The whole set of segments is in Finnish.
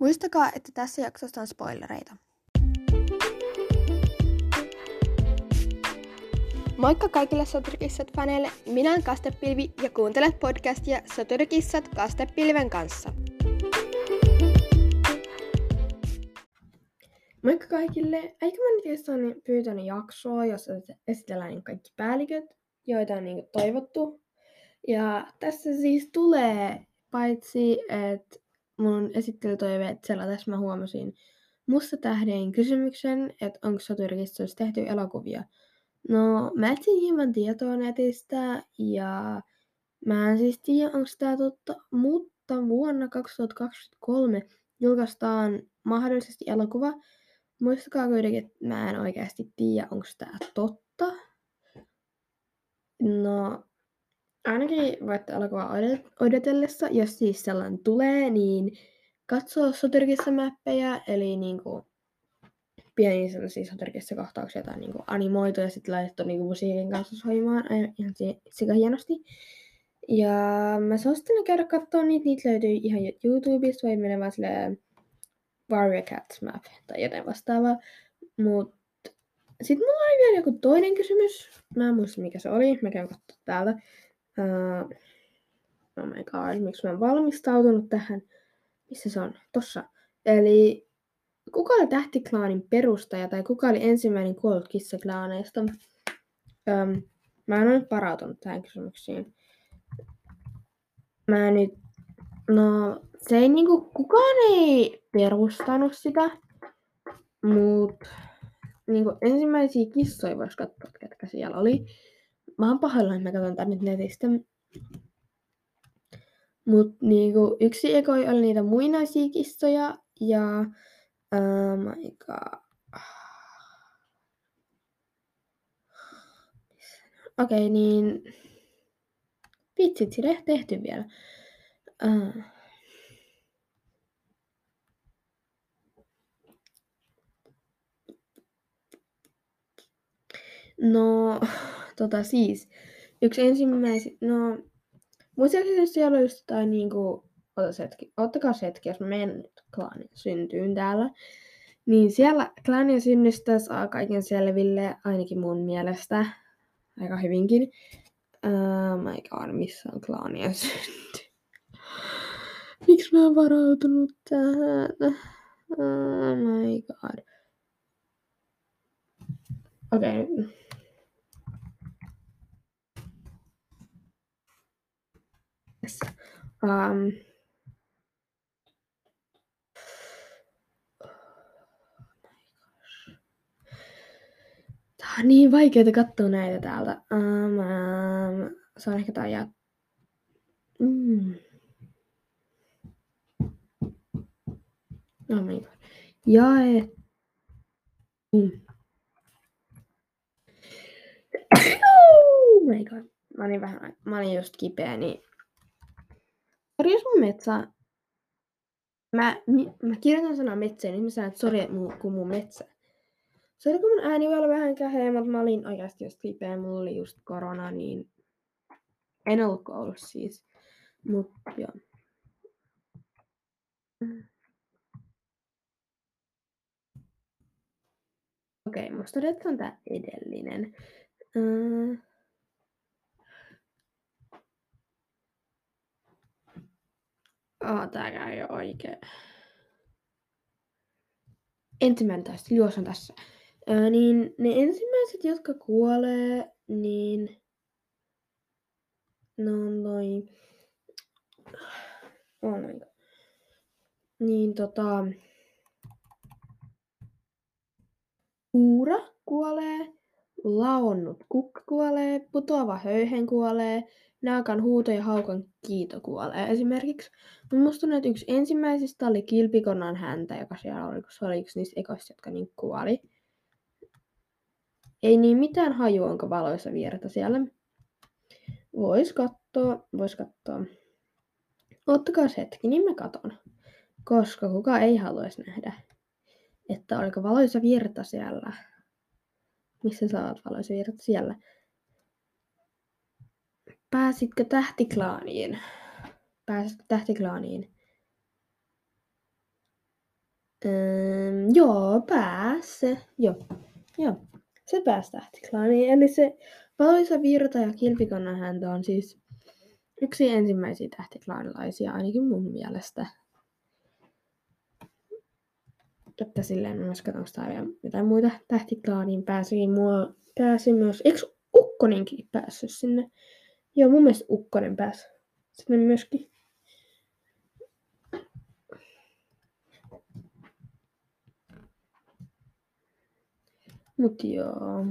Muistakaa, että tässä jaksossa on spoilereita. Moikka kaikille Soturikissat-faneille! Minä olen Kastepilvi ja kuuntelet podcastia Soturikissat Kastepilven kanssa. Moikka kaikille! Eikö mä nyt ole pyytänyt jaksoa, jossa esitellään niin kaikki päälliköt, joita on niin toivottu. Ja tässä siis tulee, paitsi että mun esittelytoiveet tässä mä huomasin Musta tähden kysymyksen, että onko Soturikissa tehty elokuvia. No, mä etsin hieman tietoa netistä ja mä en siis tiedä, onko tämä totta, mutta vuonna 2023 julkaistaan mahdollisesti elokuva. Muistakaa kuitenkin, että mä en oikeasti tiedä, onko tämä totta. No, ainakin voitte elokuva odotellessa, jos siis sellainen tulee, niin katsoa Soturkissa mäppejä, eli niinku pieniä sellaisia soturkissa kohtauksia tai niinku animoitu ja sitten laitettu niinku musiikin kanssa soimaan ihan sika hienosti. Ja mä suosittelen käydä katsoa niitä, niitä löytyy ihan YouTubesta, voi mennä vaan silleen Warrior Cats Map tai jotain vastaavaa. Mut sitten mulla oli vielä joku toinen kysymys. Mä en muista mikä se oli. Mä käyn katsoa täältä. Uh, oh my god, miksi mä en valmistautunut tähän? Missä se on? Tossa. Eli kuka oli tähtiklaanin perustaja tai kuka oli ensimmäinen kuollut kissaklaaneista? Um, mä en ole nyt parautunut tähän kysymyksiin. Mä nyt... No, se ei niinku... Kukaan ei perustanut sitä. Mut... Niinku ensimmäisiä kissoja vois katsoa, ketkä siellä oli. Mä oon pahoillani, että mä katson tän nyt netistä. Mut niinku, yksi ekoi oli niitä muinaisia kissoja ja oh my god. Okei, okay, niin vitsit, sille tehty vielä. Uh. No, tota siis, yksi ensimmäisi, no Muistaakseni siellä on just jotain niinku, otas hetki, ottakaa hetki, jos mä menen nyt klaanin syntyyn täällä. Niin siellä klaanien synnystä saa kaiken selville, ainakin mun mielestä, aika hyvinkin. Oh my god, missä on klaanien synty? Miksi mä oon varautunut tähän? Oh my god. Okei, okay. Um, Tää on niin vaikeaa katsoa näitä täältä. Um, um, se on ehkä tää ja... Mm. Oh my god. Jae. Mm. oh my god. Mä olin vähän, mä olin just kipeä, niin Sori, jos mun metsä... Mä, mä kirjoitan sanan metsä, niin mä sanon, että sori, kun mun metsä. Sori, kun mun ääni voi olla vähän käheä, mutta mä olin oikeasti just kipeä. Mulla oli just korona, niin en ollut koulussa siis. Mut joo. Okei, okay, musta todetaan tää edellinen. Uh, Oh, tääkään ei ole oikein. Ensimmäinen taistelu, juos on tässä. Öö, niin ne ensimmäiset, jotka kuolee, niin... No noin. Oh my god. Niin tota... Uura kuolee, laonnut kukka kuolee, putoava höyhen kuolee, naakan huuto ja haukan kiito kuolee esimerkiksi. Musta tuntuu, että yksi ensimmäisistä oli kilpikonnan häntä, joka siellä oli, kun se oli yksi niistä ekoista, jotka niin kuoli. Ei niin mitään haju, onko valoissa viertä siellä. Vois katsoa, vois katsoa. Ottakaa hetki, niin mä katon. Koska kuka ei haluaisi nähdä, että oliko valoissa virta siellä. Missä sä oot valoissa virta siellä? Pääsitkö tähtiklaaniin? Pääsitkö tähtiklaaniin? Öö, joo, pääse. Joo, joo. Se pääsi tähtiklaaniin. Eli se valoisa virta ja kilpikannan häntä on siis yksi ensimmäisiä tähtiklaanilaisia, ainakin mun mielestä. Että silleen myös katson sitä vielä jotain muita tähtiklaaniin pääsi. Mua pääsi myös, eikö Ukkonenkin päässyt sinne? Joo, mun mielestä Ukkonen pääsi sinne myöskin. Mut joo.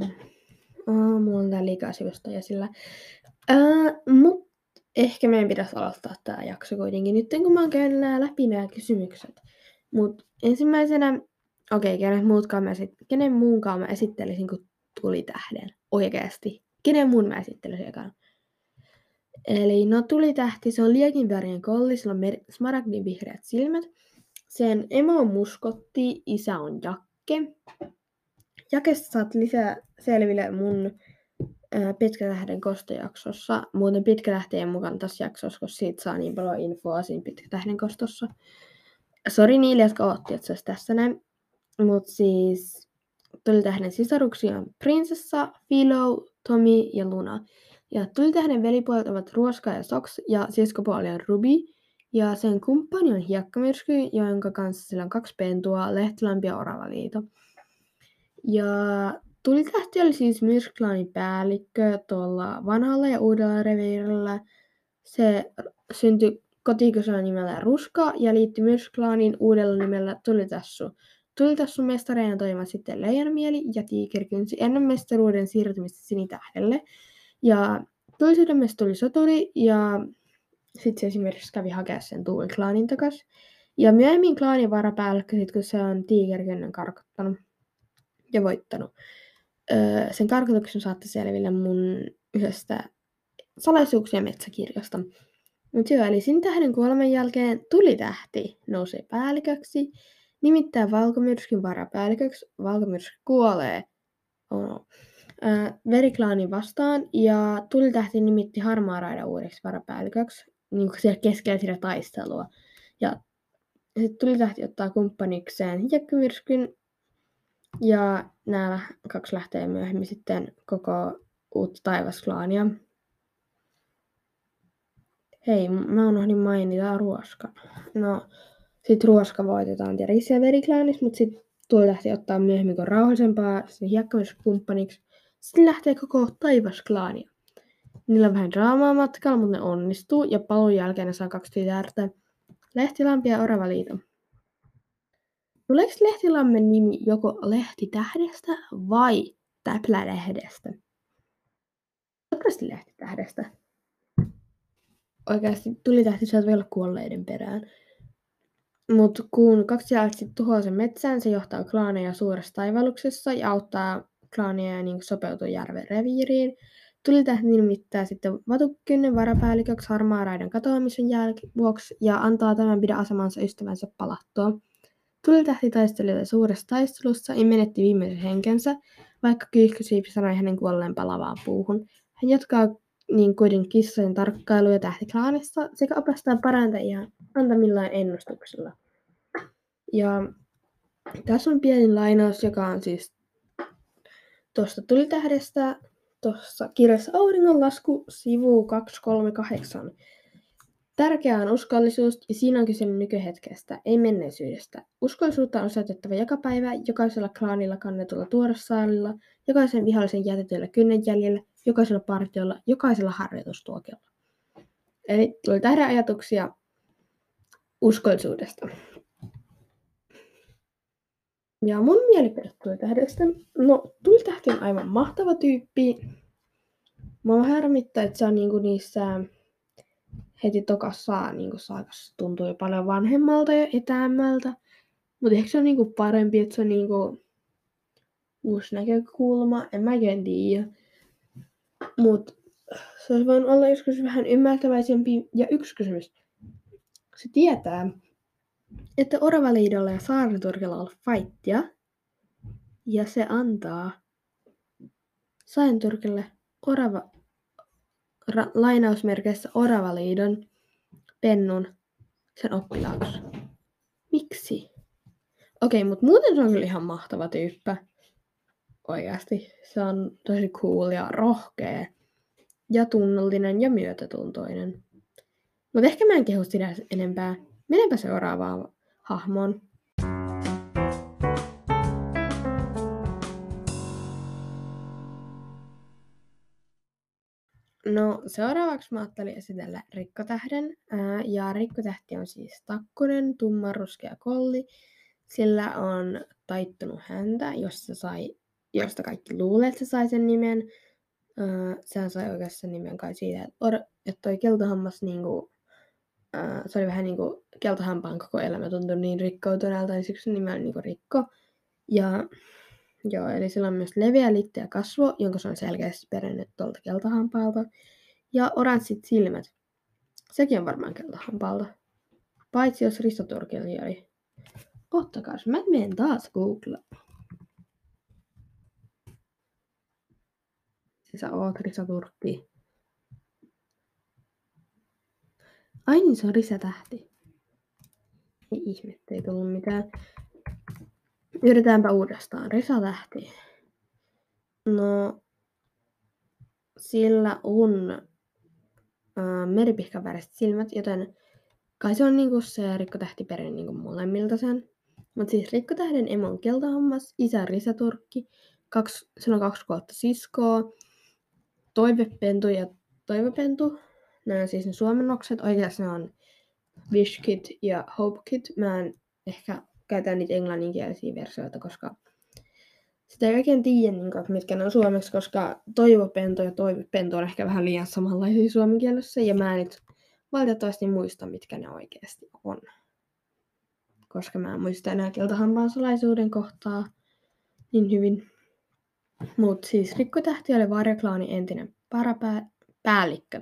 Aa, mulla on tää liikaa sivustoja sillä. Ää, mut ehkä meidän pitäisi aloittaa tää jakso kuitenkin nyt, kun mä oon käynyt nää läpi nämä kysymykset. Mut ensimmäisenä, okei, okay, kenen, muutkaan mä esit, kenen muunkaan mä esittelisin kuin tuli tähden. Oikeesti. Kenen muun mä esittelisin ekana? Eli no tuli tähti, se on liekin värien kolli, sillä on mer- smaragdin vihreät silmät. Sen emo on muskotti, isä on jakke. Jakesta saat lisää selville mun Pitkätähden kostojaksossa. Muuten Pitkätähtien mukaan tässä jaksossa, koska siitä saa niin paljon infoa siinä Pitkätähden kostossa. Sori niille, jotka otti, että se olisi tässä näin. Mutta siis Tulitähden sisaruksia on Prinsessa, Philo, Tommy ja Luna. Ja Tulitähden velipuolet ovat Ruoska ja Sox ja siskopuoli on Ruby. Ja sen kumppani on Hiekkamyrsky, jonka kanssa sillä on kaksi pentua, Lehtilampi ja Oravaliito. Ja Tulitähti oli siis Myrsklaanin päällikkö tuolla vanhalla ja uudella reviirillä. Se syntyi kotikosana nimellä Ruska ja liittyi Myrsklaanin uudella nimellä Tulitassu. Tulitassun mestareina toimivat sitten Leijonamieli ja Tiikerkynsi ennen mestaruuden siirtymistä Sinitähdelle. Ja Tulisydämestä tuli soturi ja sitten se esimerkiksi kävi hakea sen Tuuliklaanin takas. Ja myöhemmin klaanin varapäällikkö, sit kun se on Tiikerkynnen karkottanut ja voittanut. Öö, sen karkotuksen saatte selville mun yhdestä salaisuuksia metsäkirjasta. Mutta joo, eli sin tähden kuoleman jälkeen tuli tähti nousee päälliköksi, nimittäin valkomyrskyn varapäälliköksi. Valkomyrsky kuolee oh. Öö, veriklaanin vastaan ja tulitähti nimitti harmaa raida uudeksi varapäälliköksi niin kuin siellä keskellä sitä taistelua. Ja sitten tulitähti ottaa kumppanikseen hiekkamyrskyn ja nämä kaksi lähtee myöhemmin sitten koko uutta taivasklaania. Hei, mä unohdin mainita ruoska. No, sit ruoska voitetaan Teris ja veriklaanissa, mutta sitten tuo lähti ottaa myöhemmin kuin rauhallisempaa sen hiekkamiskumppaniksi. Sitten lähtee koko taivasklaania. Niillä on vähän draamaa matkalla, mutta ne onnistuu ja palun jälkeen ne saa kaksi tytärtä. Lehtilampi ja Oravaliito. Tuleeko Lehtilammen nimi joko Lehtitähdestä vai Täplälehdestä? Toivottavasti Lehtitähdestä. Oikeasti tuli tähti sieltä vielä kuolleiden perään. Mutta kun kaksi jälkeen tuhoaa sen metsään, se johtaa klaaneja suuressa taivaluksessa ja auttaa klaaneja niin sopeutua järven reviiriin. Tulitähti nimittää sitten Vatukkynnen varapäälliköksi harmaa raidan katoamisen vuoksi ja antaa tämän pidä asemansa ystävänsä palattua. Tulitähti taisteli suuressa taistelussa ja menetti viimeisen henkensä, vaikka kyyhkysiipi sanoi hänen kuolleen palavaan puuhun. Hän jatkaa niin kuitenkin kissojen tarkkailuja tähtiklaanissa sekä opastaa parantajia antamillaan ennustuksilla. Ja tässä on pieni lainaus, joka on siis tuosta tulitähdestä, tuossa kirjassa Auringonlasku, sivu 238. Tärkeää on uskollisuus ja siinä on kyse nykyhetkestä, ei menneisyydestä. Uskollisuutta on osoitettava joka päivä, jokaisella klaanilla kannetulla tuoressaalilla, jokaisen vihollisen jätetyllä kynnenjäljellä, jokaisella partiolla, jokaisella harjoitustuokiolla. Eli tuli tähdä ajatuksia uskollisuudesta. Ja mun mielipide tuli tähdestä. No, tuli tähti on aivan mahtava tyyppi. Mä harmittaa, että se on niinku niissä heti tokassa niin saakas tuntui paljon vanhemmalta ja etäämmältä. Mutta ehkä se on niinku parempi, että se on niinku uusi näkökulma, en mä en tiedä. Mutta se voinut olla joskus vähän ymmärtäväisempi. Ja yksi kysymys. Se tietää, että Oravaliidolla ja Saariturkilla on fightia. Ja se antaa Saariturkille Orava, ra, lainausmerkeissä Oravaliidon pennun sen oppilaaksi. Miksi? Okei, mutta muuten se on kyllä ihan mahtava tyyppä. Oikeasti. Se on tosi cool ja rohkea. Ja tunnollinen ja myötätuntoinen. Mutta ehkä mä en kehu sitä enempää. Menenpä seuraavaan hahmoon. No seuraavaksi mä ajattelin esitellä Rikkotähden. Ää, ja Rikkotähti on siis takkunen, tummanruskea kolli. Sillä on taittunut häntä, josta, sai, josta kaikki luulee, että se sai sen nimen. Ää, sehän sai oikeastaan nimen kai siitä, että, or, että toi keltahammas niinku, ää, se oli vähän niinku keltahampaan koko elämä tuntui niin rikkoutuneelta, niin siksi nimi on niinku Rikko. Ja Joo, eli sillä on myös leveä litteä kasvo, jonka se on selkeästi perinnyt tuolta keltahampaalta. Ja oranssit silmät. Sekin on varmaan keltahampaalta. Paitsi jos ristoturkilla oli. Ottakaa, mä menen taas Google. Sä oot ristoturkki. Ai niin, se on risätähti. Ei ihme, ei tullut mitään. Yritetäänpä uudestaan. Risa Tähti. No, sillä on äh, meripihkaväriset silmät, joten kai se on niinku se rikkotähtiperin niinku molemmilta sen. Mutta siis rikkotähden emo on keltahammas, isä risaturkki, kaksi, sillä on kaksi kuotta siskoa, toivepentu ja toivepentu. Nämä siis ne suomennokset. Oikeassa ne on Wishkit ja Hopekit. Mä en ehkä käytän niitä englanninkielisiä versioita, koska sitä ei oikein tiedä, niin kuin, mitkä ne on suomeksi, koska toivopento ja toivopento on ehkä vähän liian samanlaisia suomen kielessä, ja mä en nyt valitettavasti muista, mitkä ne oikeasti on. Koska mä en muista enää keltahampaan salaisuuden kohtaa niin hyvin. Mutta siis Rikkotähti oli Varjaklaani entinen parapäällikkö.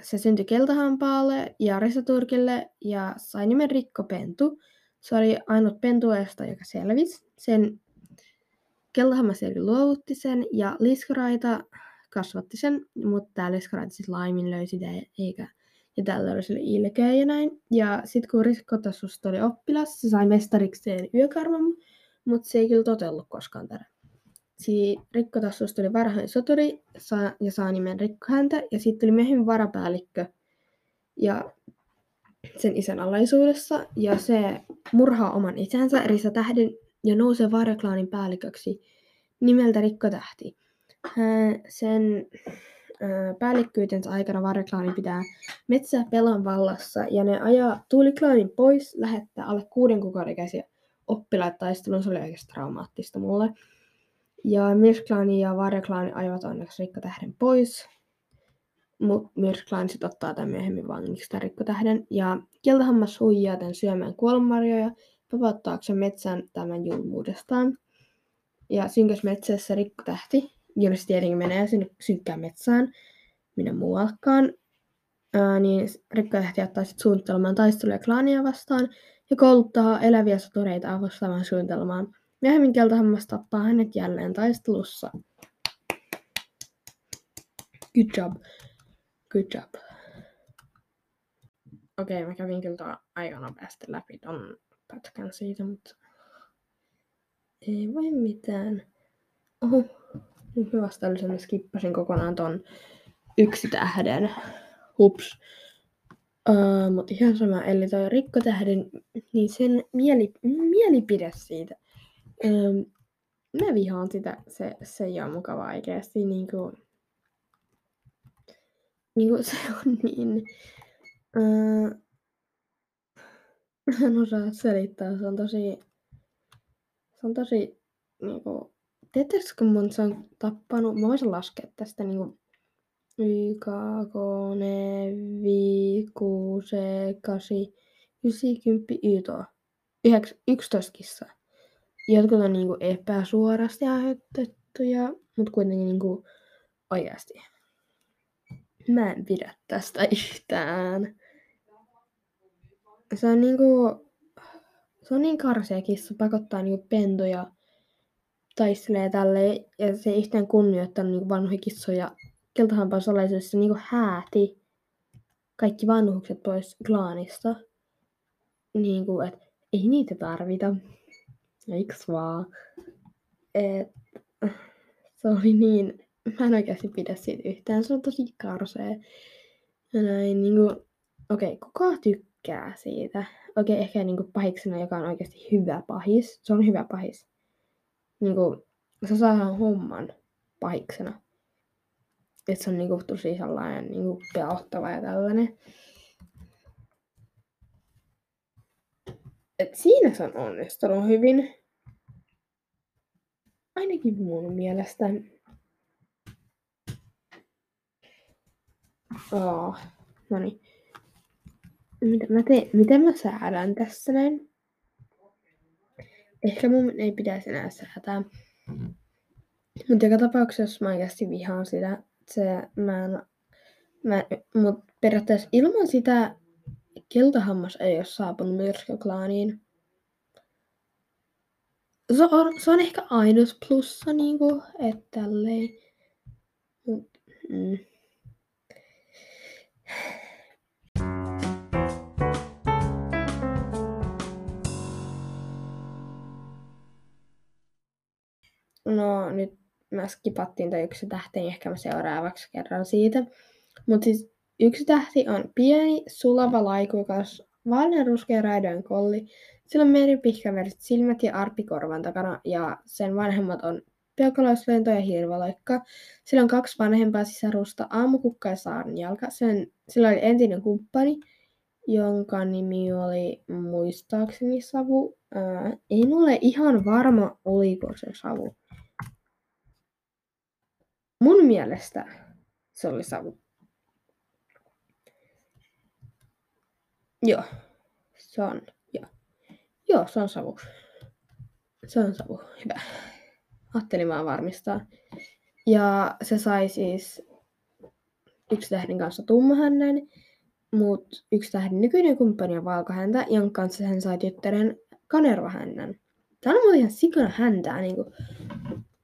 Se syntyi keltahampaalle ja risaturkille ja sai nimen Rikko Pentu. Se oli ainut pentueesta, joka selvisi. Sen keltahammasjärki luovutti sen ja liskaraita kasvatti sen, mutta tämä liskaraita siis laiminlöi sitä eikä ja tällä oli sille ilkeä ja näin. Ja sitten kun Riskotassusta oli oppilas, se sai mestarikseen yökarman, mutta se ei kyllä totellut koskaan tätä. Si- Rikkotassusta oli varhain soturi ja saa nimen Rikkohäntä, ja sitten tuli myöhemmin varapäällikkö. Ja sen isän alaisuudessa ja se murhaa oman isänsä Risa Tähden ja nousee Varjaklaanin päälliköksi nimeltä Rikko Tähti. Sen päällikkyytensä aikana Varjaklaani pitää metsää pelan vallassa ja ne ajaa Tuuliklaanin pois, lähettää alle kuuden kuukauden ikäisiä oppilaita taisteluun. Se oli oikeasti traumaattista mulle. Ja Mirklaani ja Varjaklaani ajavat onneksi Rikko Tähden pois mutta myös klansit ottaa tämän myöhemmin vangiksi tämän rikkotähden. Ja keltahammas huijaa tämän syömään kuolemarjoja vapauttaakseen metsän tämän julmuudestaan. Ja synkäs metsässä rikkotähti, se tietenkin menee sinne synkkään metsään, minä muualkaan, ää, niin rikkotähti ottaa sitten suunnittelemaan taisteluja klaania vastaan ja kouluttaa eläviä sotureita avustamaan suunnitelmaan. Myöhemmin keltahammas tappaa hänet jälleen taistelussa. Good job. Good job. Okei, okay, mä kävin kyllä aika nopeasti läpi ton pätkän siitä, mutta ei voi mitään. Oho, nyt mä vasta mä skippasin kokonaan ton yksi tähden. Hups. Uh, mutta ihan sama, eli toi rikkotähden, niin sen mieli, mielipide siitä. Uh, mä vihaan sitä, se, se ei ole mukava oikeasti. Niin kuin, Niinku se on niin... Öö, en osaa selittää, se on tosi... Se on tosi niinku... Tiedätkö, kun mun se on tappanut? Mä voisin laskea tästä niinku... Y, K, K, N, Vi, Q, C, 8, 9, 10, Y tuo. 11 kissaa. Jotkut on niinku epäsuorasti aiheutettuja, mutta kuitenkin niinku oikeasti Mä en pidä tästä yhtään. Se on niinku... Se on niin karsea kissa, pakottaa niinku pentuja taistelee tälle ja se ei yhtään kunnioittanut niinku vanhoja kissoja. Keltahampaan salaisuudessa niinku hääti kaikki vanhukset pois klaanista. Niinku, et ei niitä tarvita. Eiks vaan? Et, se oli niin, mä en oikeasti pidä siitä yhtään, se on tosi karsee. Ja näin niinku, okei, okay, kuka tykkää siitä? Okei, okay, ehkä niinku pahiksena, joka on oikeasti hyvä pahis. Se on hyvä pahis. Niinku, se saa homman pahiksena. Että se on niinku tosi sellainen niinku pelottava ja tällainen. Et siinä se on onnistunut hyvin. Ainakin mun mielestä. Oh, no niin. Mitä mä teen? Miten mä säädän tässä näin? Ehkä mun ei pitäisi enää säätää. Mutta joka tapauksessa mä oikeasti vihaan sitä. Se, mä en, mä, mut periaatteessa ilman sitä keltahammas ei ole saapunut myrskyklaaniin. Se on, se on ehkä ainut plussa, niinku, että tälleen. Mm. No nyt mä skipattiin toi yksi tähti, niin ehkä mä seuraavaksi kerran siitä. Mutta siis yksi tähti on pieni, sulava laikukas, vaaleanruskea raidojen kolli. Sillä on meripihkäväriset silmät ja arpi korvan takana ja sen vanhemmat on peukaloislento ja hirvaloikka. Sillä on kaksi vanhempaa sisarusta, aamukukka ja saarnjalka. Sen, sillä oli entinen kumppani, jonka nimi oli muistaakseni Savu. Ää, en ole ihan varma, oliko se Savu. Mun mielestä se oli Savu. Joo, se on. Joo, joo se on Savu. Se on Savu, hyvä. Ajattelin vaan varmistaa. Ja se sai siis yksi tähden kanssa tummahännän, mutta yksi tähden nykyinen kumppani on valkohäntä, jonka kanssa hän sai tyttären kanervahännän. Tämä on muuten ihan sikana häntää, niin kuin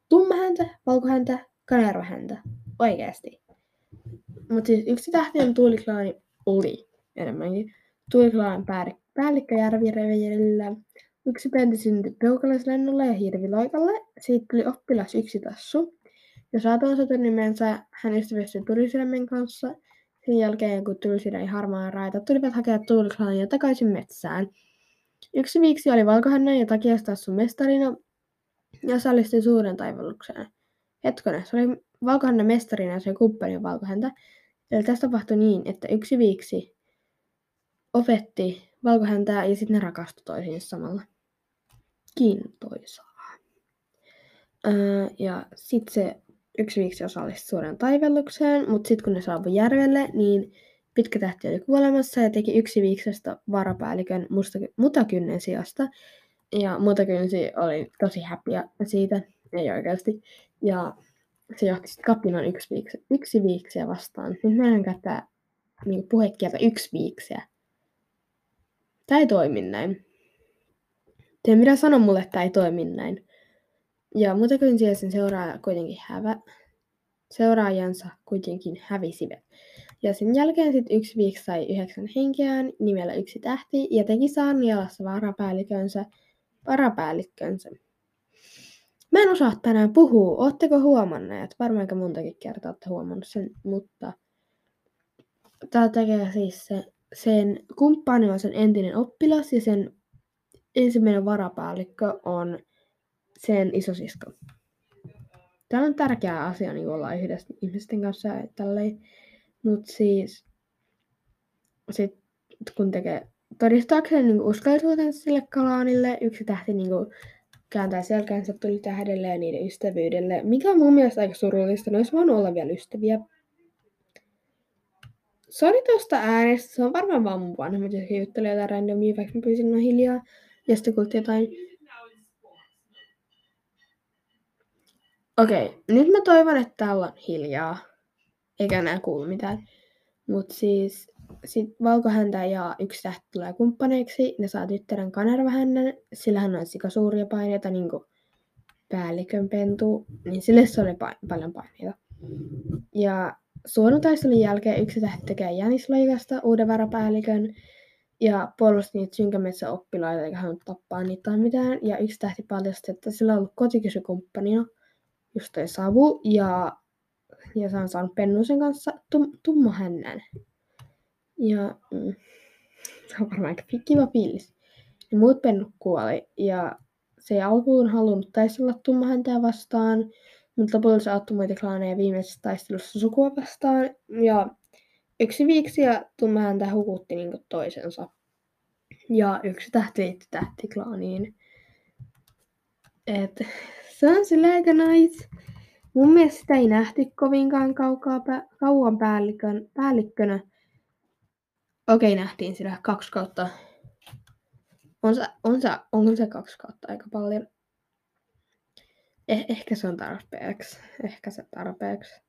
tummahäntä, valkohäntä, kanervahäntä. Oikeasti. Mutta siis yksi tähti on tuuliklaani oli enemmänkin. Tuuliklaan päällikkö Järvireviirillä. Yksi pentti syntyi peukalaislennolle ja hirviloikalle. Siitä tuli oppilas yksi tassu. Ja saatonsa nimensä hän ystävystyi tulisydämen kanssa. Sen jälkeen, kun tulisydän ja harmaa raita tulivat hakea tuuliklaania takaisin metsään. Yksi viiksi oli valkohännän ja takiastassun mestarina ja osallistui suuren taivallukseen. Hetkonen, se oli valkohännän mestarina ja se kumppani valkohäntä. Eli tässä tapahtui niin, että yksi viiksi opetti valkohäntää ja sitten ne rakastui toisiinsa samalla. Kiintoisaa. Öö, ja sitten se yksi viiksi osallistui suuren taivellukseen, mutta sitten kun ne saapui järvelle, niin pitkä tähti oli kuolemassa ja teki yksi viiksestä varapäällikön mutakynnen sijasta. Ja mutakynsi oli tosi häpiä siitä, ei oikeasti. Ja se johti sitten kapinaan yksi, viiksi, yksi viiksiä vastaan. Nyt meidän käyttää niin puhekieltä yksi viiksiä. Tämä ei toimi näin. Te mitä sano mulle, että tämä ei toimi näin. Ja muuten sen seuraaja kuitenkin hävä, seuraajansa kuitenkin hävisivät. Ja sen jälkeen sitten yksi viikko sai yhdeksän henkeään nimellä yksi tähti ja teki Saarnialassa varapäällikönsä, varapäällikkönsä. Mä en osaa tänään puhua. Ootteko huomanneet? Varmaankin montakin kertaa olette huomannut sen, mutta tää tekee siis se sen kumppani on sen entinen oppilas ja sen ensimmäinen varapäällikkö on sen isosisko. Tämä on tärkeä asia niin olla yhdessä ihmisten kanssa tälleen. Mutta siis sit, kun tekee todistaakseen niin uskallisuutensa sille kalaanille, yksi tähti niin kuin, kääntää selkänsä tuli tähdelle ja niiden ystävyydelle, mikä on mun mielestä aika surullista. Ne olisi voinut olla vielä ystäviä. Sori tuosta äänestä, se on varmaan vaan mun vanhemmat, jotka juttelee jotain randomia, vaikka mä pyysin noin hiljaa. Ja sitten kuultiin jotain... Okei, okay, nyt mä toivon, että täällä on hiljaa. Eikä enää kuulu mitään. Mut siis sit valkohäntä ja yksi tähti tulee kumppaneiksi. Ne saa tyttären kanervahännän. Sillä hän on sika suuria paineita, niin kuin päällikön pentu. Niin sille se oli pa- paljon paineita. Ja Suonutaistelun jälkeen yksi tähti tekee Jänisloikasta uuden varapäällikön, ja puolusti niitä synkämetsä oppilaita eikä halunnut tappaa niitä tai mitään. Ja yksi tähti paljasti, että sillä on ollut kotikysykumppanina just toi Savu ja, ja se on saanut Pennusen kanssa tum, tumma hännän. Ja mm, se on varmaan aika kiva fiilis. Ja muut pennut kuoli ja se ei alkuun halunnut taistella tummahäntää vastaan, mutta lopulta auttoi muita klaaneja viimeisessä taistelussa sukua vastaan. Ja yksi viiksi ja tummahäntä hukutti niin toisensa. Ja yksi tähti liittyi tähtiklaaniin. Et, se on sillä aika nice. Mun mielestä sitä ei nähty kovinkaan kaukaa, kauan päällikön, päällikkönä. Okei, nähtiin sillä kaksi kautta on se, on se, onko se kaksi kautta aika paljon? Eh, ehkä se on tarpeeksi. Ehkä se tarpeeksi.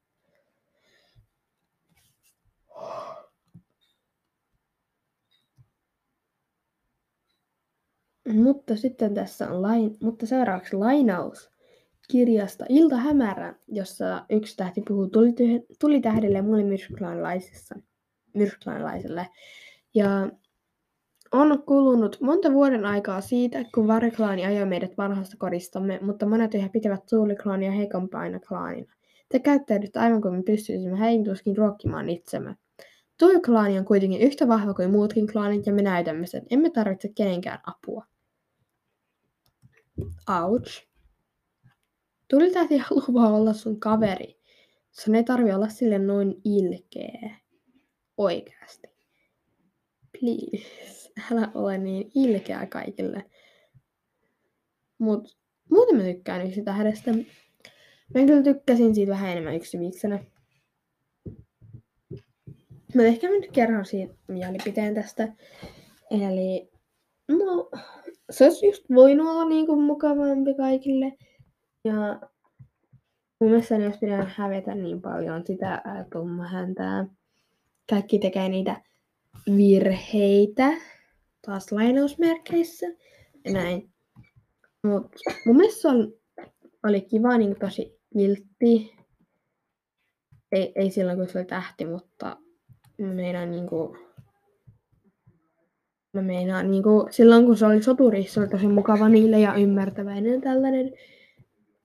Mutta sitten tässä on lain, mutta seuraavaksi lainaus kirjasta Ilta hämärä, jossa yksi tähti puhuu tulitähdelle ja muille myrskyklaanilaisille. Ja on kulunut monta vuoden aikaa siitä, kun Variklaani ajoi meidät vanhasta koristamme, mutta monet yhä pitävät Tuuliklaania heikompaina klaanina. Te käyttäydytte aivan kuin me pystyisimme heituskin ruokkimaan itsemme. Tuuliklaani on kuitenkin yhtä vahva kuin muutkin klaanit ja me näytämme sen. Emme tarvitse kenenkään apua. Ouch. Tulitähti haluaa olla sun kaveri. Sun ei tarvi olla sille noin ilkeä. Oikeasti. Please älä ole niin ilkeä kaikille. Mut muuten mä tykkään yksi tähdestä. Mä kyllä tykkäsin siitä vähän enemmän yksi viiksenä. Mä ehkä nyt kerron siitä mielipiteen tästä. Eli no, se olisi just voinut olla niinku mukavampi kaikille. Ja mun mielestä jos pidä hävetä niin paljon sitä tumma häntää. Kaikki tekee niitä virheitä taas lainausmerkeissä ja näin. Mut mun mielestä on, oli kiva, niin tosi viltti. Ei, ei silloin, kun se oli tähti, mutta mä meinaan niinku... Mä meinaan niinku, silloin kun se oli soturi, se oli tosi mukava niille ja ymmärtäväinen tällainen.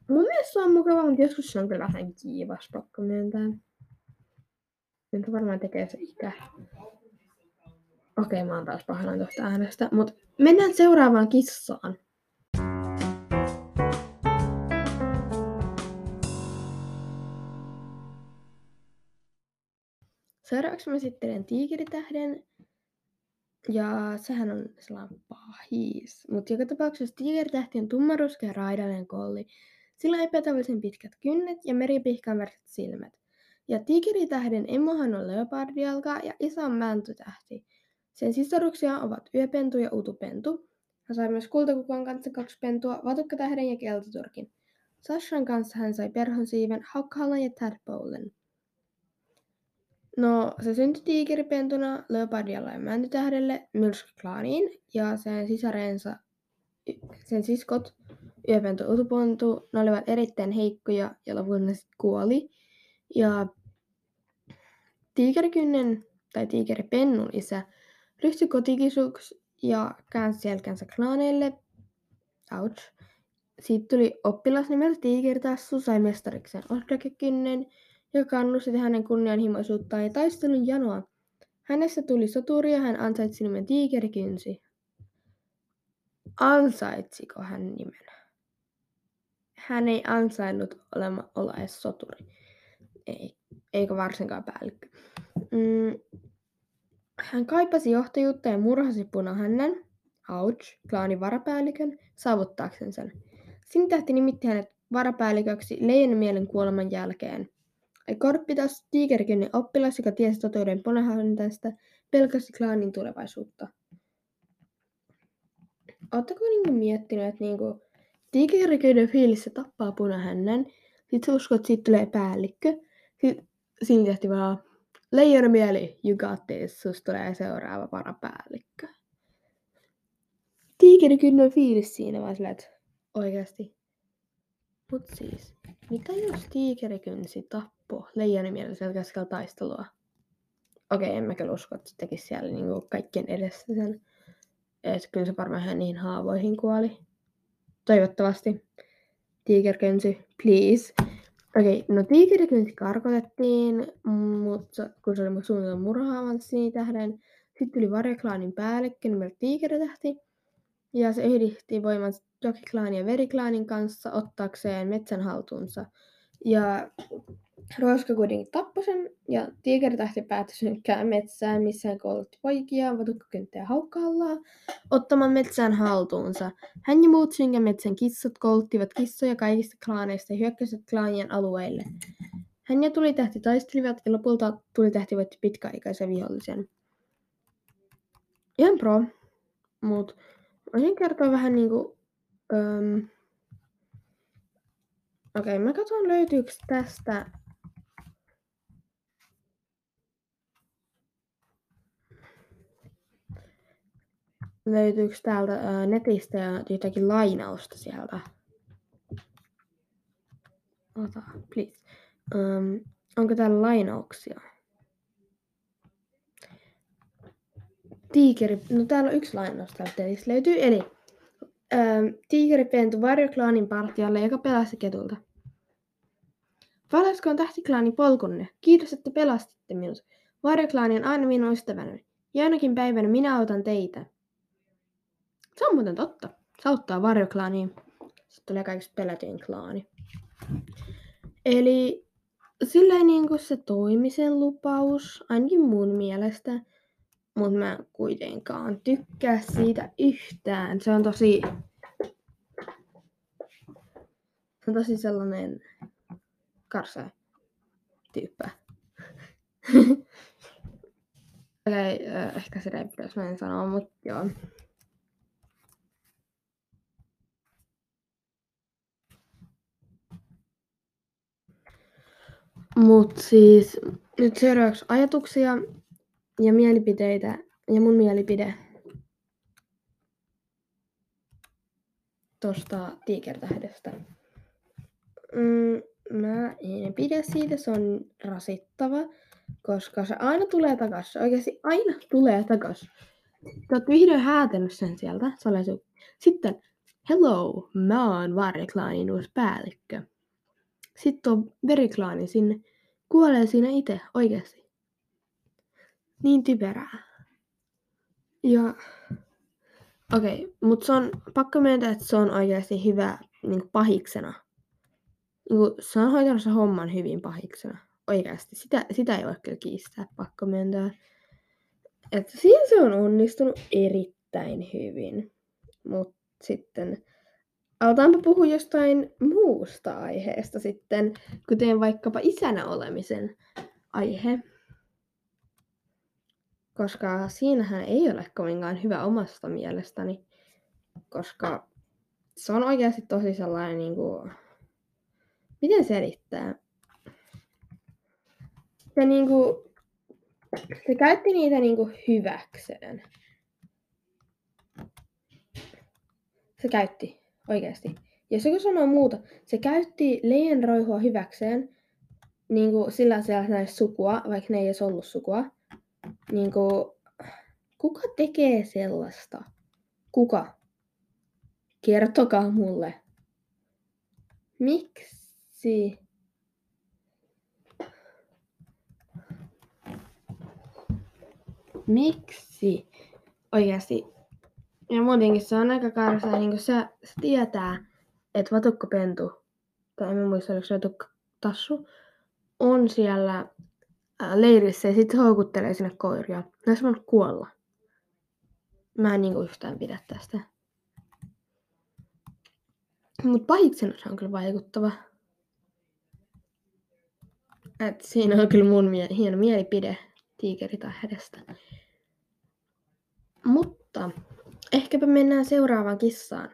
Mun mielestä se on mukava, mutta joskus se on kyllä vähän kiivas, pakko myöntää. Nyt varmaan tekee se ikä. Okei, mä oon taas pahoillani tuosta äänestä, mutta mennään seuraavaan kissaan. Seuraavaksi mä esittelen tiikeritähden. Ja sehän on sellainen pahis. Mutta joka tapauksessa tiikeritähti on tummaruskea raidallinen kolli. Sillä on epätavallisen pitkät kynnet ja meripihkan väriset silmät. Ja tiikeritähden emohan on leopardialka ja isä on mäntytähti. Sen sisaruksia ovat yöpentu ja utupentu. Hän sai myös kultakukon kanssa kaksi pentua, vatukkatähden ja keltaturkin. Sashan kanssa hän sai perhonsiiven, haukkahallan ja tadpolen. No, se syntyi tiikeripentuna Leopardialla ja Mäntytähdelle myrskyklaaniin ja sen sisareensa, sen siskot, Yöpentu ja Utupontu, ne olivat erittäin heikkoja ja lopulta kuoli. Ja tiikerikynnen tai tiikeripennun isä ryhtyi kotikisuksi ja käänsi selkänsä klaaneille. Ouch. Siitä tuli oppilas nimeltä Tiigertassu, sai mestariksen Osdakekynnen, joka kannusti hänen kunnianhimoisuuttaan ja taistelun janoa. Hänestä tuli soturi ja hän ansaitsi nimen Tiigerikynsi. Ansaitsiko hän nimen? Hän ei ansainnut olema, olla edes soturi. Ei, eikä varsinkaan päällikkö. Mm, hän kaipasi johtajuutta ja murhasi punahännän, Ouch, klaanin varapäällikön, saavuttaakseen sen. Sintähti nimitti hänet varapäälliköksi Leijonamielen kuoleman jälkeen. Korppitas, tiikerikynnin oppilas, joka tiesi totuuden punahännästä, pelkäsi klaanin tulevaisuutta. Oletteko niinku miettinyt, että niinku, tiikerikynnin fiilissä tappaa punahännän, sit uskot, että siitä tulee päällikkö, sit tehti vaan Leijonamieli, you got this, susta tulee seuraava varapäällikkö. Tiikerikynnon fiilis siinä vaan silleen, että oikeasti. Mut siis, mitä jos tiikerikynsi tappo leijonamielisen keskellä taistelua? okei, en mä kyllä usko, että se tekisi siellä niinku kaikkien edessä sen. Et kyllä se varmaan ihan niin haavoihin kuoli. Toivottavasti. Tigerkönsi, please. Okei, no tigerikynsi karkotettiin, mutta kun se oli suunnitelma murhaavan tähden. Sitten tuli varjoklaanin päällikkö nimeltä Tiikeritähti. Ja se yhdisti voiman Jokiklaanin ja Veriklaanin kanssa ottaakseen metsän haltuunsa. Ja Roska kuitenkin tappoi sen, ja Tiikeritähti päätti synkkää metsään, missä hän koulutti poikia, vatukkakynttä ja haukkahallaa, ottamaan metsään haltuunsa. Hän ja muut synkän metsän kissat kouluttivat kissoja kaikista klaaneista ja hyökkäsivät klaanien alueille. Hän ja tuli tähti taistelivat ja lopulta tuli tähti voitti pitkäaikaisen vihollisen. Ihan pro, mut voisin kertoa vähän niinku... Öm... Okei, okay, mä katson löytyykö tästä löytyykö täältä ää, netistä jotakin lainausta sieltä? Ota, please. Um, onko täällä lainauksia? Tiikeri, no täällä on yksi lainaus täältä telistä löytyy, eli ähm, Tiikeri pentui varjoklaanin partialle, joka pelasti ketulta. Valaskoon tähtiklaani polkunne. Kiitos, että pelastitte minut. Varjoklaani on aina minun ystäväni. Ja ainakin päivänä minä autan teitä. Se on muuten totta. Se auttaa varjoklaaniin. Sitten tulee kaikista pelätyin klaani. Eli silleen niin kuin se toimi sen lupaus, ainakin mun mielestä. Mutta mä kuitenkaan tykkää siitä yhtään. Se on tosi... Se on tosi sellainen karsa tyyppä. Okei, okay, ehkä sitä ei pitäisi näin sanoa, mutta joo. Mutta siis nyt seuraavaksi ajatuksia ja mielipiteitä ja mun mielipide tosta tiikertähdestä. Mm, mä en pidä siitä, se on rasittava, koska se aina tulee takas. Oikeasti aina tulee takas. Te olette vihdoin häätänyt sen sieltä. Se oli Sitten, hello, mä oon Varjeklaanin uusi päällikkö. Sitten on veriklaani sinne. Kuolee siinä itse, oikeasti. Niin typerää. Ja okei, okay, mutta se on pakko myöntää, että se on oikeasti hyvä niin pahiksena. Niin se on hoitanut se homman hyvin pahiksena. Oikeasti. Sitä, sitä ei voi kyllä kiistää, pakko myöntää. Että siinä se on onnistunut erittäin hyvin. Mutta sitten aletaanpa puhua jostain muusta aiheesta sitten, kuten vaikkapa isänä olemisen aihe. Koska siinähän ei ole kovinkaan hyvä omasta mielestäni, koska se on oikeasti tosi sellainen niin kuin, miten selittää? Se niin kuin, se käytti niitä niin kuin hyväkseen. Se käytti. Oikeasti. Jos joku sanoo muuta, se käytti leijonroihua hyväkseen, niin kuin sillä siellä näistä sukua, vaikka ne ei edes ollut sukua. Niin kuin, kuka tekee sellaista? Kuka? Kertokaa mulle. Miksi? Miksi? Oikeasti ja muutenkin se on aika karsaa, niin kuin se, se tietää, että vatukkopentu, tai en muista oliko se tassu, on siellä ää, leirissä ja sitten houkuttelee sinne koiria. Ne olisi kuolla. Mä en niin yhtään pidä tästä. Mutta pahiksena se on kyllä vaikuttava. Et siinä on kyllä mun mie- hieno mielipide tiikeritähdestä. Mutta Ehkäpä mennään seuraavaan kissaan.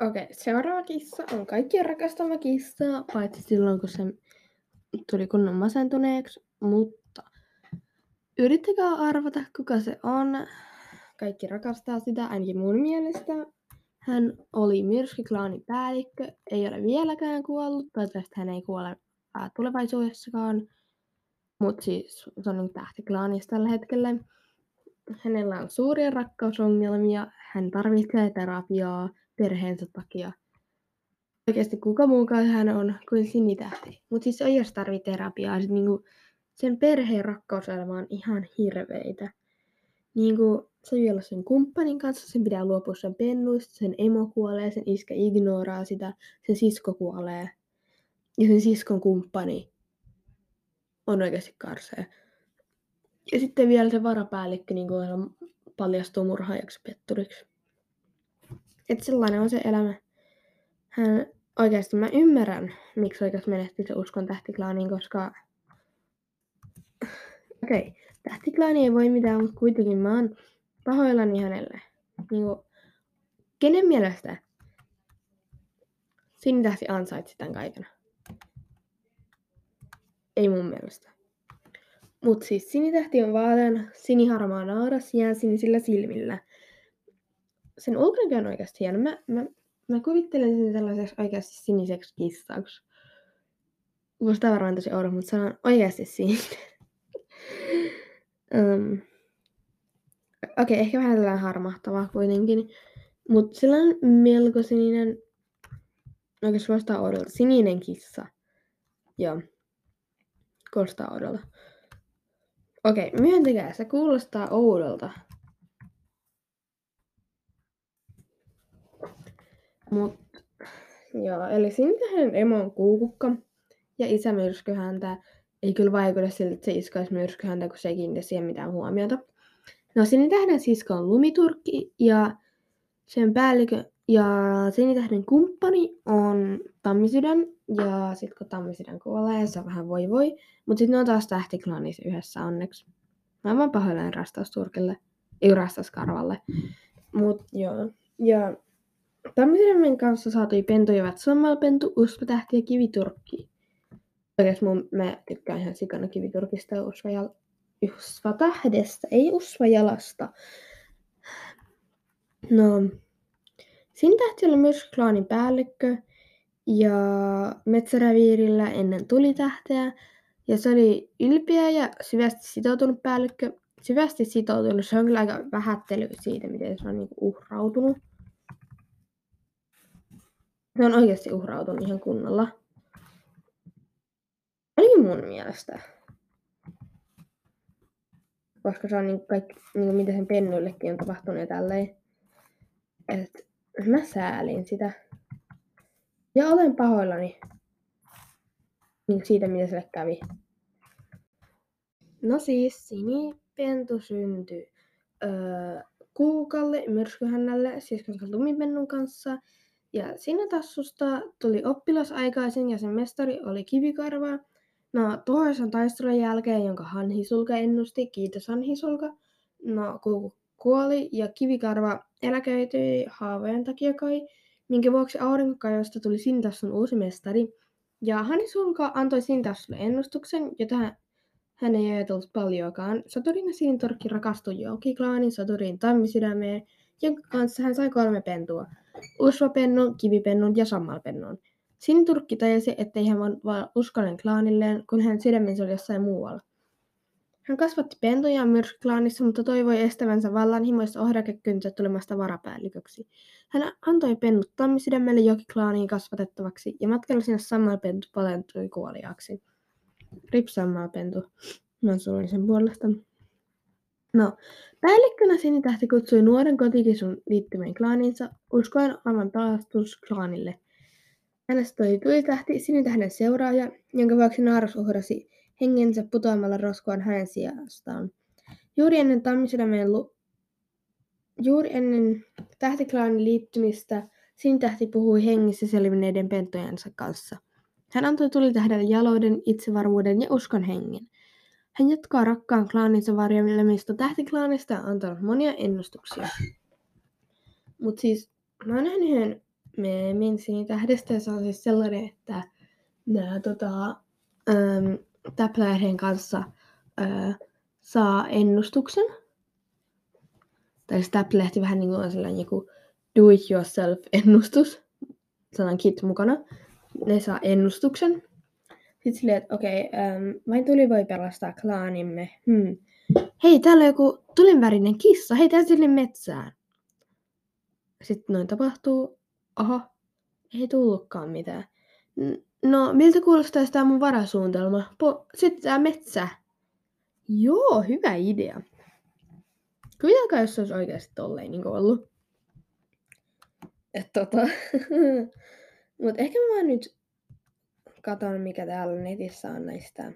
Okei, okay, seuraava kissa on kaikkien rakastama kissa, paitsi silloin kun se tuli kunnon masentuneeksi, mutta yrittäkää arvata kuka se on. Kaikki rakastaa sitä, ainakin mun mielestä. Hän oli myrskyklaanin päällikkö, ei ole vieläkään kuollut, toivottavasti hän ei kuole ää, tulevaisuudessakaan. Mutta siis se on niin tähtiklaanissa tällä hetkellä. Hänellä on suuria rakkausongelmia, hän tarvitsee terapiaa perheensä takia. Oikeasti kuka muukaan hän on kuin sinitähti. Mutta siis oikeasti tarvitsee terapiaa. Sit niinku sen perheen rakkauselämä on ihan hirveitä. Niinku, se ei olla sen kumppanin kanssa, sen pitää luopua sen pennuista, sen emo kuolee, sen iskä ignoraa sitä, sen sisko kuolee. Ja sen siskon kumppani on oikeasti karsee. Ja sitten vielä se varapäällikkö niin kuin paljastuu murhaajaksi petturiksi. Että sellainen on se elämä. Hän oikeasti mä ymmärrän, miksi oikeasti menehti se uskon tähtiklaaniin, koska okei, okay, tähtiklaani ei voi mitään, mutta kuitenkin mä oon pahoillani hänelle. Niin kuin, kenen mielestä Sinitähti ansaitsi tämän kaiken? Ei mun mielestä. Mut siis sinitähti on vaalean siniharmaa naaras jää sinisillä silmillä. Sen ulkonäkö on oikeasti hieno. Mä, mä, mä kuvittelen sen sellaiseksi oikeasti siniseksi kissaksi. Kuulostaa varmaan tosi oudo, mutta se on oikeasti sininen. um, Okei, okay, ehkä vähän tällainen harmahtava kuitenkin. Mutta sillä on melko sininen, oikein suostaa oudolta, sininen kissa. Joo, kuulostaa oudolta. Okei, okay, myöntäkää, se kuulostaa oudolta. Mut, joo, eli Sintähän emo on kuukukka ja isä myrskyhäntä. Ei kyllä vaikuta siltä, että se iskaisi myrskyhäntä, kun se ei kiinnitä siihen mitään huomiota. No Sinitähden sisko on lumiturkki ja sen päällikö ja Sinitähden kumppani on Tammisydän ja sitten kun Tammisydän kuolee, se on vähän voi voi. Mutta sitten ne on taas tähtiklaanissa yhdessä onneksi. Mä vaan pahoillani rastausturkille, ei rastauskarvalle. Mut joo. Ja Tammisydämen kanssa saatui pentuja sammalpentu, usvatähti ja kiviturkki. Oikeasti mun, mä tykkään ihan sikana kiviturkista ja usvajal, usvatähdestä, ei usvajalasta. No, Sintähti oli myös klaanin päällikkö ja metsäräviirillä ennen tulitähteä. Ja se oli ylpeä ja syvästi sitoutunut päällikkö. Syvästi sitoutunut, se on kyllä aika vähättely siitä, miten se on niinku uhrautunut. Se on oikeasti uhrautunut ihan kunnolla. Ainakin mun mielestä. Koska se on niin kaikki, niin mitä sen pennuillekin on tapahtunut ja tälleen. Et mä säälin sitä. Ja olen pahoillani niin siitä, mitä sille kävi. No siis, sinipentu syntyi öö, kuukalle myrskyhännälle siskonsa lumipennun kanssa. Ja siinä tassusta tuli oppilas aikaisin ja sen mestari oli kivikarva. No tuhoisan taistelun jälkeen, jonka Hanhisulka ennusti, kiitos Hanhisulka, no kuoli ja kivikarva eläköityi haavojen takia kai, minkä vuoksi aurinkokajosta tuli Sintassun uusi mestari. Ja Hanhisulka antoi Sintassulle ennustuksen, jota hän, ei ajatellut paljoakaan. Soturin ja Sinintorkki rakastui Joukiklaanin Soturin tammisydämeen, jonka kanssa hän sai kolme pentua. Usvapennun, kivipennun ja sammalpennun. Siniturkki tajusi, ettei hän voi uskollinen klaanilleen, kun hän sydämensä oli jossain muualla. Hän kasvatti pentuja myrskyklaanissa, mutta toivoi estävänsä vallanhimoista ohrakekynsä tulemasta varapäälliköksi. Hän antoi pennut tammisydämelle jokiklaaniin kasvatettavaksi, ja matkalla sinne samalla pentu palentui kuoliaksi. Rip pentu. Mä suruin sen puolesta. No, päällikkönä Sinitähti kutsui nuoren kotikesun liittymään klaaniinsa, uskoen aivan pelastus klaanille. Hänestä tuli tulitähti Sinitähden seuraaja, jonka vuoksi Naaras uhrasi hengensä putoamalla roskoon hänen sijastaan. Juuri ennen Tammisydämen lu- Juuri ennen tähtiklaanin liittymistä Sinitähti puhui hengissä selvinneiden pentojensa kanssa. Hän antoi tulitähdelle jalouden, itsevarmuuden ja uskon hengen. Hän jatkaa rakkaan klaaninsa varjelemista tähtiklaanista ja antanut monia ennustuksia. Mutta siis mä oon nähnyt yhden meemin Sinitähdestä ja se on siis sellainen, että nämä tota, täpläiden kanssa öö, saa ennustuksen. Tai se täplehti vähän niin kuin on sellainen joku do it yourself ennustus, sanan kit mukana. Ne saa ennustuksen. Sitten silleen, että okei, okay, vain tuli voi pelastaa klaanimme. Hmm. Hei, täällä on joku tulinvärinen kissa. Hei, tää sinne metsään. Sitten noin tapahtuu. Aha, ei tullutkaan mitään. No, miltä kuulostaa tämä mun varasuunnitelma? Po- sitten tää metsä. Joo, hyvä idea. Kuvitelkaa, jos se olisi oikeasti tolleen niin ollut. Et tota... Mut ehkä mä nyt katon, mikä täällä netissä on näistä.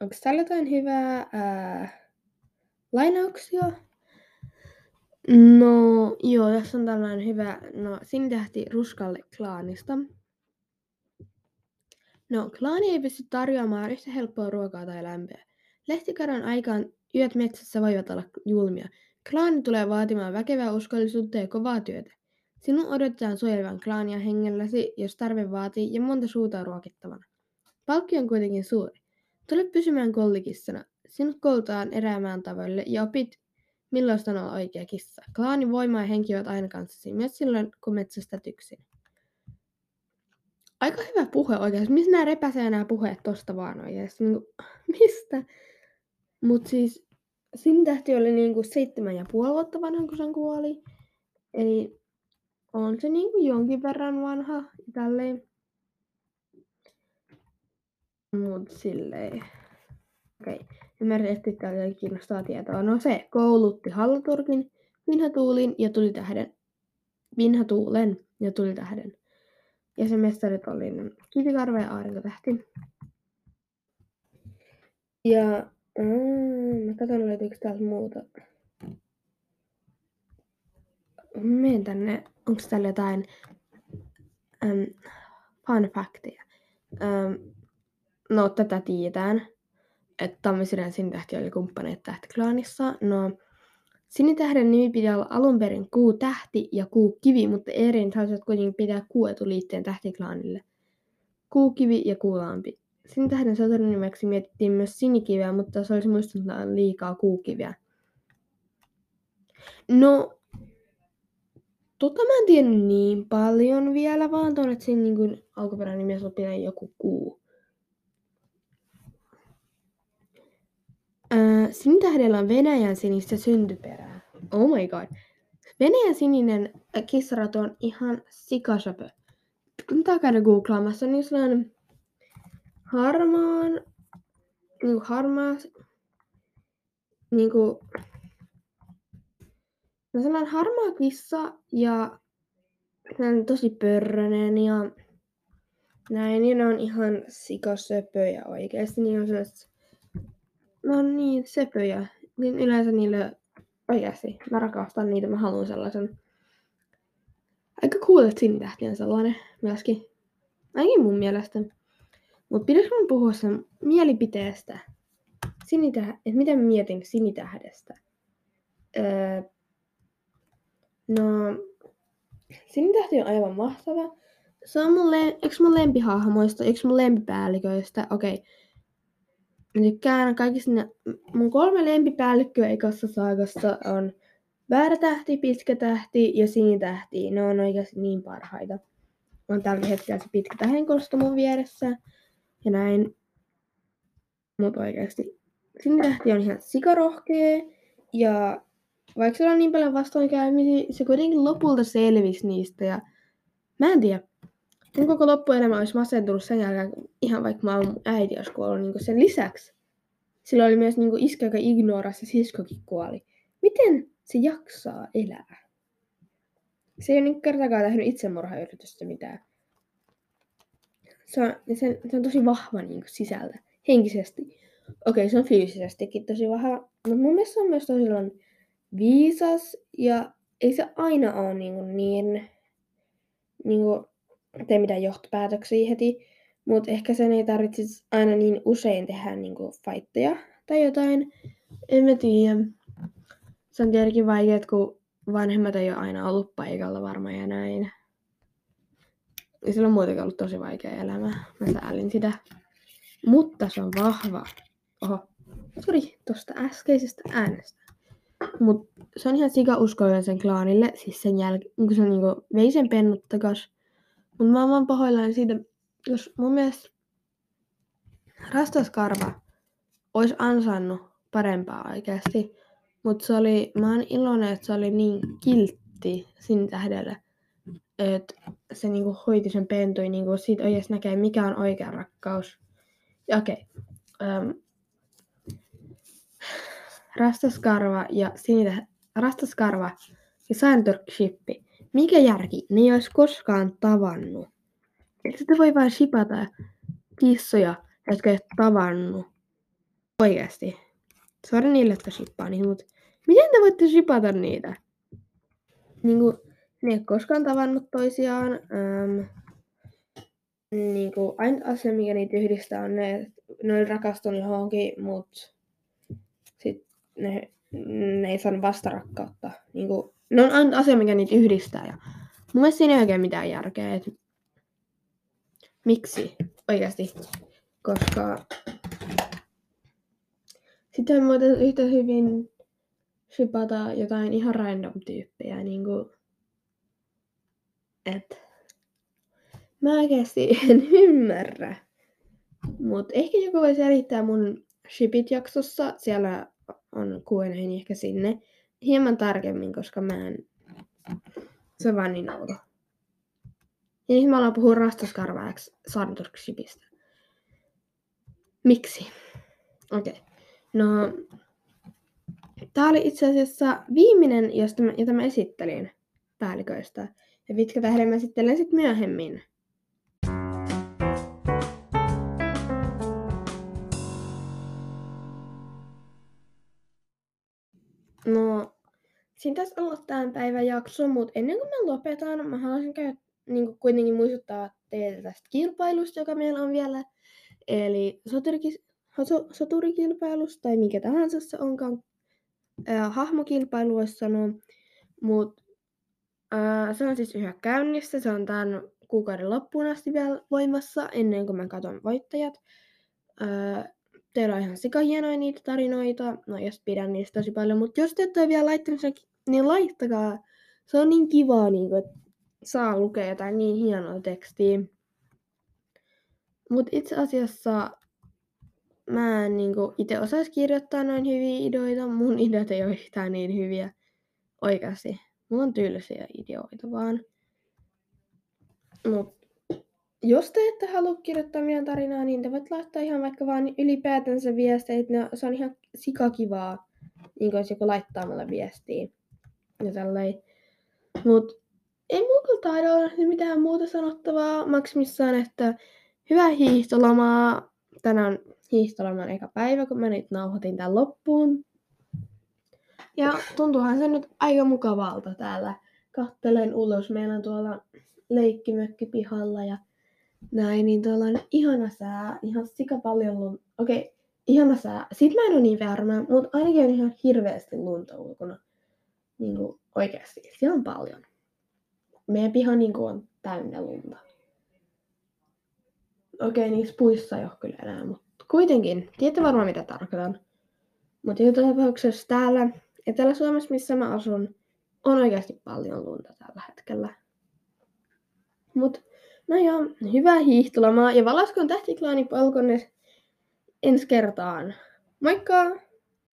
Onko täällä jotain hyvää ää, lainauksia? No, joo, tässä on tällainen hyvä, no, sinitähti Ruskalle klaanista. No, klaani ei pysty tarjoamaan yhtä helppoa ruokaa tai lämpöä. Lehtikadon aikaan yöt metsässä voivat olla julmia. Klaani tulee vaatimaan väkevää uskollisuutta ja kovaa työtä. Sinun odotetaan suojelevan klaania hengelläsi, jos tarve vaatii, ja monta suuta ruokittavana. Palkki on kuitenkin suuri. Tule pysymään kollikissana. Sinut koulutaan eräämään tavoille ja opit, millaista on oikea kissa. Klaani voima ja henki ovat aina kanssasi, myös silloin, kun metsästä yksin. Aika hyvä puhe oikeasti. Mistä nämä repäsee nämä puheet tosta vaan oikeasti? Niin kuin, mistä? Mut siis Sintähti oli niin kuin seitsemän ja puoli vuotta vanha, kun sen kuoli. Eli on se niin kuin jonkin verran vanha tälleen. Mut silleen. Okei. Okay. Ymmärrän, että täällä kiinnostaa tietoa. No se koulutti Hallaturkin, Vinhatuulin ja tuli tähden. Vinhatuulen ja tuli tähden. Ja se mestarit oli Kivikarva ja Aurinkotähti. Ja mm, mä katson löytyykö täältä muuta. Menen tänne, onko täällä jotain um, fun factia. Um, no tätä tiedetään, että Tammisiren sinitähti oli kumppaneet tähtiklaanissa. No Sinitähden nimi piti olla alun perin kuu tähti ja kuu kivi, mutta Erin halusivat kuitenkin pitää kuuetuliitteen tähtiklaanille. Kuukivi ja kuulampi. Sinitähden nimeksi mietittiin myös sinikiveä, mutta se olisi muistuttaa liikaa kuukiviä. No, tota mä en tiedä niin paljon vielä, vaan tuon, että siinä niin alkuperäinen nimi joku kuu. Öö, sinitähdellä on Venäjän sinistä syntyperää. Oh my god. Venäjän sininen kissarato on ihan sikasöpö. Kun tää käydä googlaamassa, niin sellainen harmaan, niin harmaa, niin kuin, no sellainen harmaa kissa ja sellainen tosi pörrönen ja näin, ja ne on ihan sikasöpöjä oikeesti, niin on sellaiset No niin, sepöjä. Niin yleensä niille oikeasti. Mä rakastan niitä, mä haluan sellaisen. Aika cool, että sinitähti on sellainen myöskin. Ainakin mun mielestä. Mut pitäisikö mun puhua sen mielipiteestä? Sinitäh- että miten mietin sinitähdestä? Öö, no, sinitähti on aivan mahtava. Se on mun, le- yksi mun lempihahmoista, yksi mun lempipäälliköistä. Okei, okay Mä tykkään kaikista ne, mun kolme lempipäällikköä ekassa saagassa on väärä tähti, pitkä tähti ja sinitähti. Ne on oikeasti niin parhaita. On tällä hetkellä se pitkä tähdenkosto mun vieressä ja näin. Mutta oikeasti sinitähti on ihan sikarohkea ja vaikka siellä on niin paljon vastoinkäymisiä, se kuitenkin lopulta selvisi niistä ja mä en tiedä, mun koko loppuelämä olisi masentunut sen jälkeen, ihan vaikka mä mun äiti olisi kuollut niin sen lisäksi. Sillä oli myös niin iskä, joka ignorasi ja siskokin kuoli. Miten se jaksaa elää? Se ei ole niin kertakaan tehnyt itsemurhayritystä mitään. Se on, se, se on tosi vahva niin sisältä, henkisesti. Okei, se on fyysisestikin tosi vahva, mutta mun mielestä se on myös tosi viisas ja ei se aina ole niin, niin, niin kuin, tee mitään johtopäätöksiä heti, mutta ehkä sen ei tarvitsisi aina niin usein tehdä niinku fightteja tai jotain. En mä tiedä. Se on tietenkin vaikeaa, kun vanhemmat ei ole aina ollut paikalla varmaan ja näin. Ja sillä on muutenkin ollut tosi vaikea elämä. Mä säälin sitä. Mutta se on vahva. Oho. Sori, tosta äskeisestä äänestä. Mut se on ihan sika uskollinen sen klaanille, siis sen jälkeen, kun se niinku vei sen pennut takas. Mut mä oon vaan pahoillani siitä, jos mun mielestä Rastas Karva ois ansainnut parempaa oikeasti. Mut se oli, mä oon iloinen, että se oli niin kiltti sin tähdellä. Että se niinku hoiti sen pentui, niinku siitä oikeasti näkee mikä on oikea rakkaus. Ja okei. Okay. Um, Rastaskarva ja sinitä, Rastaskarva ja Sandork-shippi. Mikä järki? Ne ei olisi koskaan tavannut. Että te voi vain shipata kissoja, jotka ei tavannut. Oikeasti. Sori niille, jotka shippaa niitä, mutta miten te voitte shipata niitä? Niinku, ne ei ole koskaan tavannut toisiaan. Ähm, niinku, ainut asia, mikä niitä yhdistää, on ne, että ne oli rakastunut johonkin, mutta sit ne, ne ei saanut vastarakkautta. Niinku, ne on ainut asia, mikä niitä yhdistää. Ja mun mielestä siinä ei oikein mitään järkeä. Et miksi? Oikeasti. Koska sitten voitaisiin yhtä hyvin shipata jotain ihan random tyyppejä. Niinku, et mä oikeasti en ymmärrä. Mutta ehkä joku voisi selittää mun Shipit jaksossa. Siellä on Q&A ehkä sinne hieman tarkemmin, koska mä en... Se vaan niin outo. Ja nyt mä aloin puhua rastaskarvaajaksi Shipistä. Miksi? Okei. Okay. No, tää oli itse asiassa viimeinen, josta mä, jota mä esittelin päälliköistä. Ja Vitkä tähden mä esittelen sitten myöhemmin. Siinä taisi olla tämän päivän jakso, mutta ennen kuin mä lopetan, mä haluaisin käydä, niin kuitenkin muistuttaa teitä tästä kilpailusta, joka meillä on vielä. Eli soturikis, soturikilpailusta tai mikä tahansa se onkaan. Äh, hahmokilpailu voisi sanoa, mutta äh, se on siis yhä käynnissä. Se on tämän kuukauden loppuun asti vielä voimassa ennen kuin mä katson voittajat. Äh, teillä on ihan sikahienoja niitä tarinoita. No jos pidän niistä tosi paljon, mutta jos te ette ole vielä laittanut sen, niin laittakaa. Se on niin kivaa, niin kuin, että saa lukea jotain niin hienoa tekstiä. Mutta itse asiassa mä en niin itse osaisi kirjoittaa noin hyviä ideoita. Mun ideat ei ole yhtään niin hyviä. Oikeasti. Mulla on tylsiä ideoita vaan. Mut jos te ette halua kirjoittaa meidän tarinaa, niin te voit laittaa ihan vaikka vaan ylipäätänsä viesteitä. se on ihan sikakivaa, niin kuin jos joku laittaa mulle viestiä. Ja tälleen. Mut ei mulla taida olla mitään muuta sanottavaa maksimissaan, että hyvää hiihtolomaa. Tänään hiihtoloman eka päivä, kun mä nyt nauhoitin tän loppuun. Ja tuntuuhan se nyt aika mukavalta täällä. Kattelen ulos. Meillä on tuolla leikkimökki pihalla ja näin, niin tuolla on ihana sää, ihan sika paljon lunta. Okei, okay, ihana sää. Sitten mä en ole niin varma, mutta ainakin on ihan hirveästi lunta ulkona. Niin kuin oikeasti, siellä on paljon. Meidän piha niin kuin on täynnä lunta. Okei, niissä puissa ei ole kyllä enää, mutta kuitenkin, tiedätte varmaan mitä tarkoitan. Mutta joka tapauksessa täällä Etelä-Suomessa, missä mä asun, on oikeasti paljon lunta tällä hetkellä. Mutta no joo, hyvää hiihtolomaa ja valaskoon tähtiklaani polkonne ensi kertaan. Moikka!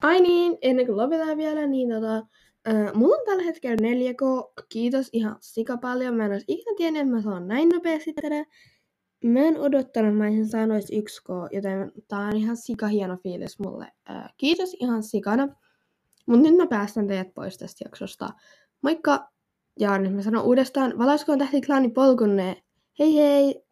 Ai niin, ennen kuin lopetaan vielä, niin tota, äh, mulla on tällä hetkellä 4K. Kiitos ihan sika paljon. Mä en olisi ikinä tiennyt, että mä saan näin nopeasti tätä. Mä en odottanut, että mä olisin saanut 1K, joten tää on ihan sika hieno fiilis mulle. Äh, kiitos ihan sikana. Mut nyt mä päästän teidät pois tästä jaksosta. Moikka! Ja nyt mä sanon uudestaan, valaiskoon tähti klaani polkunne. Hei hei!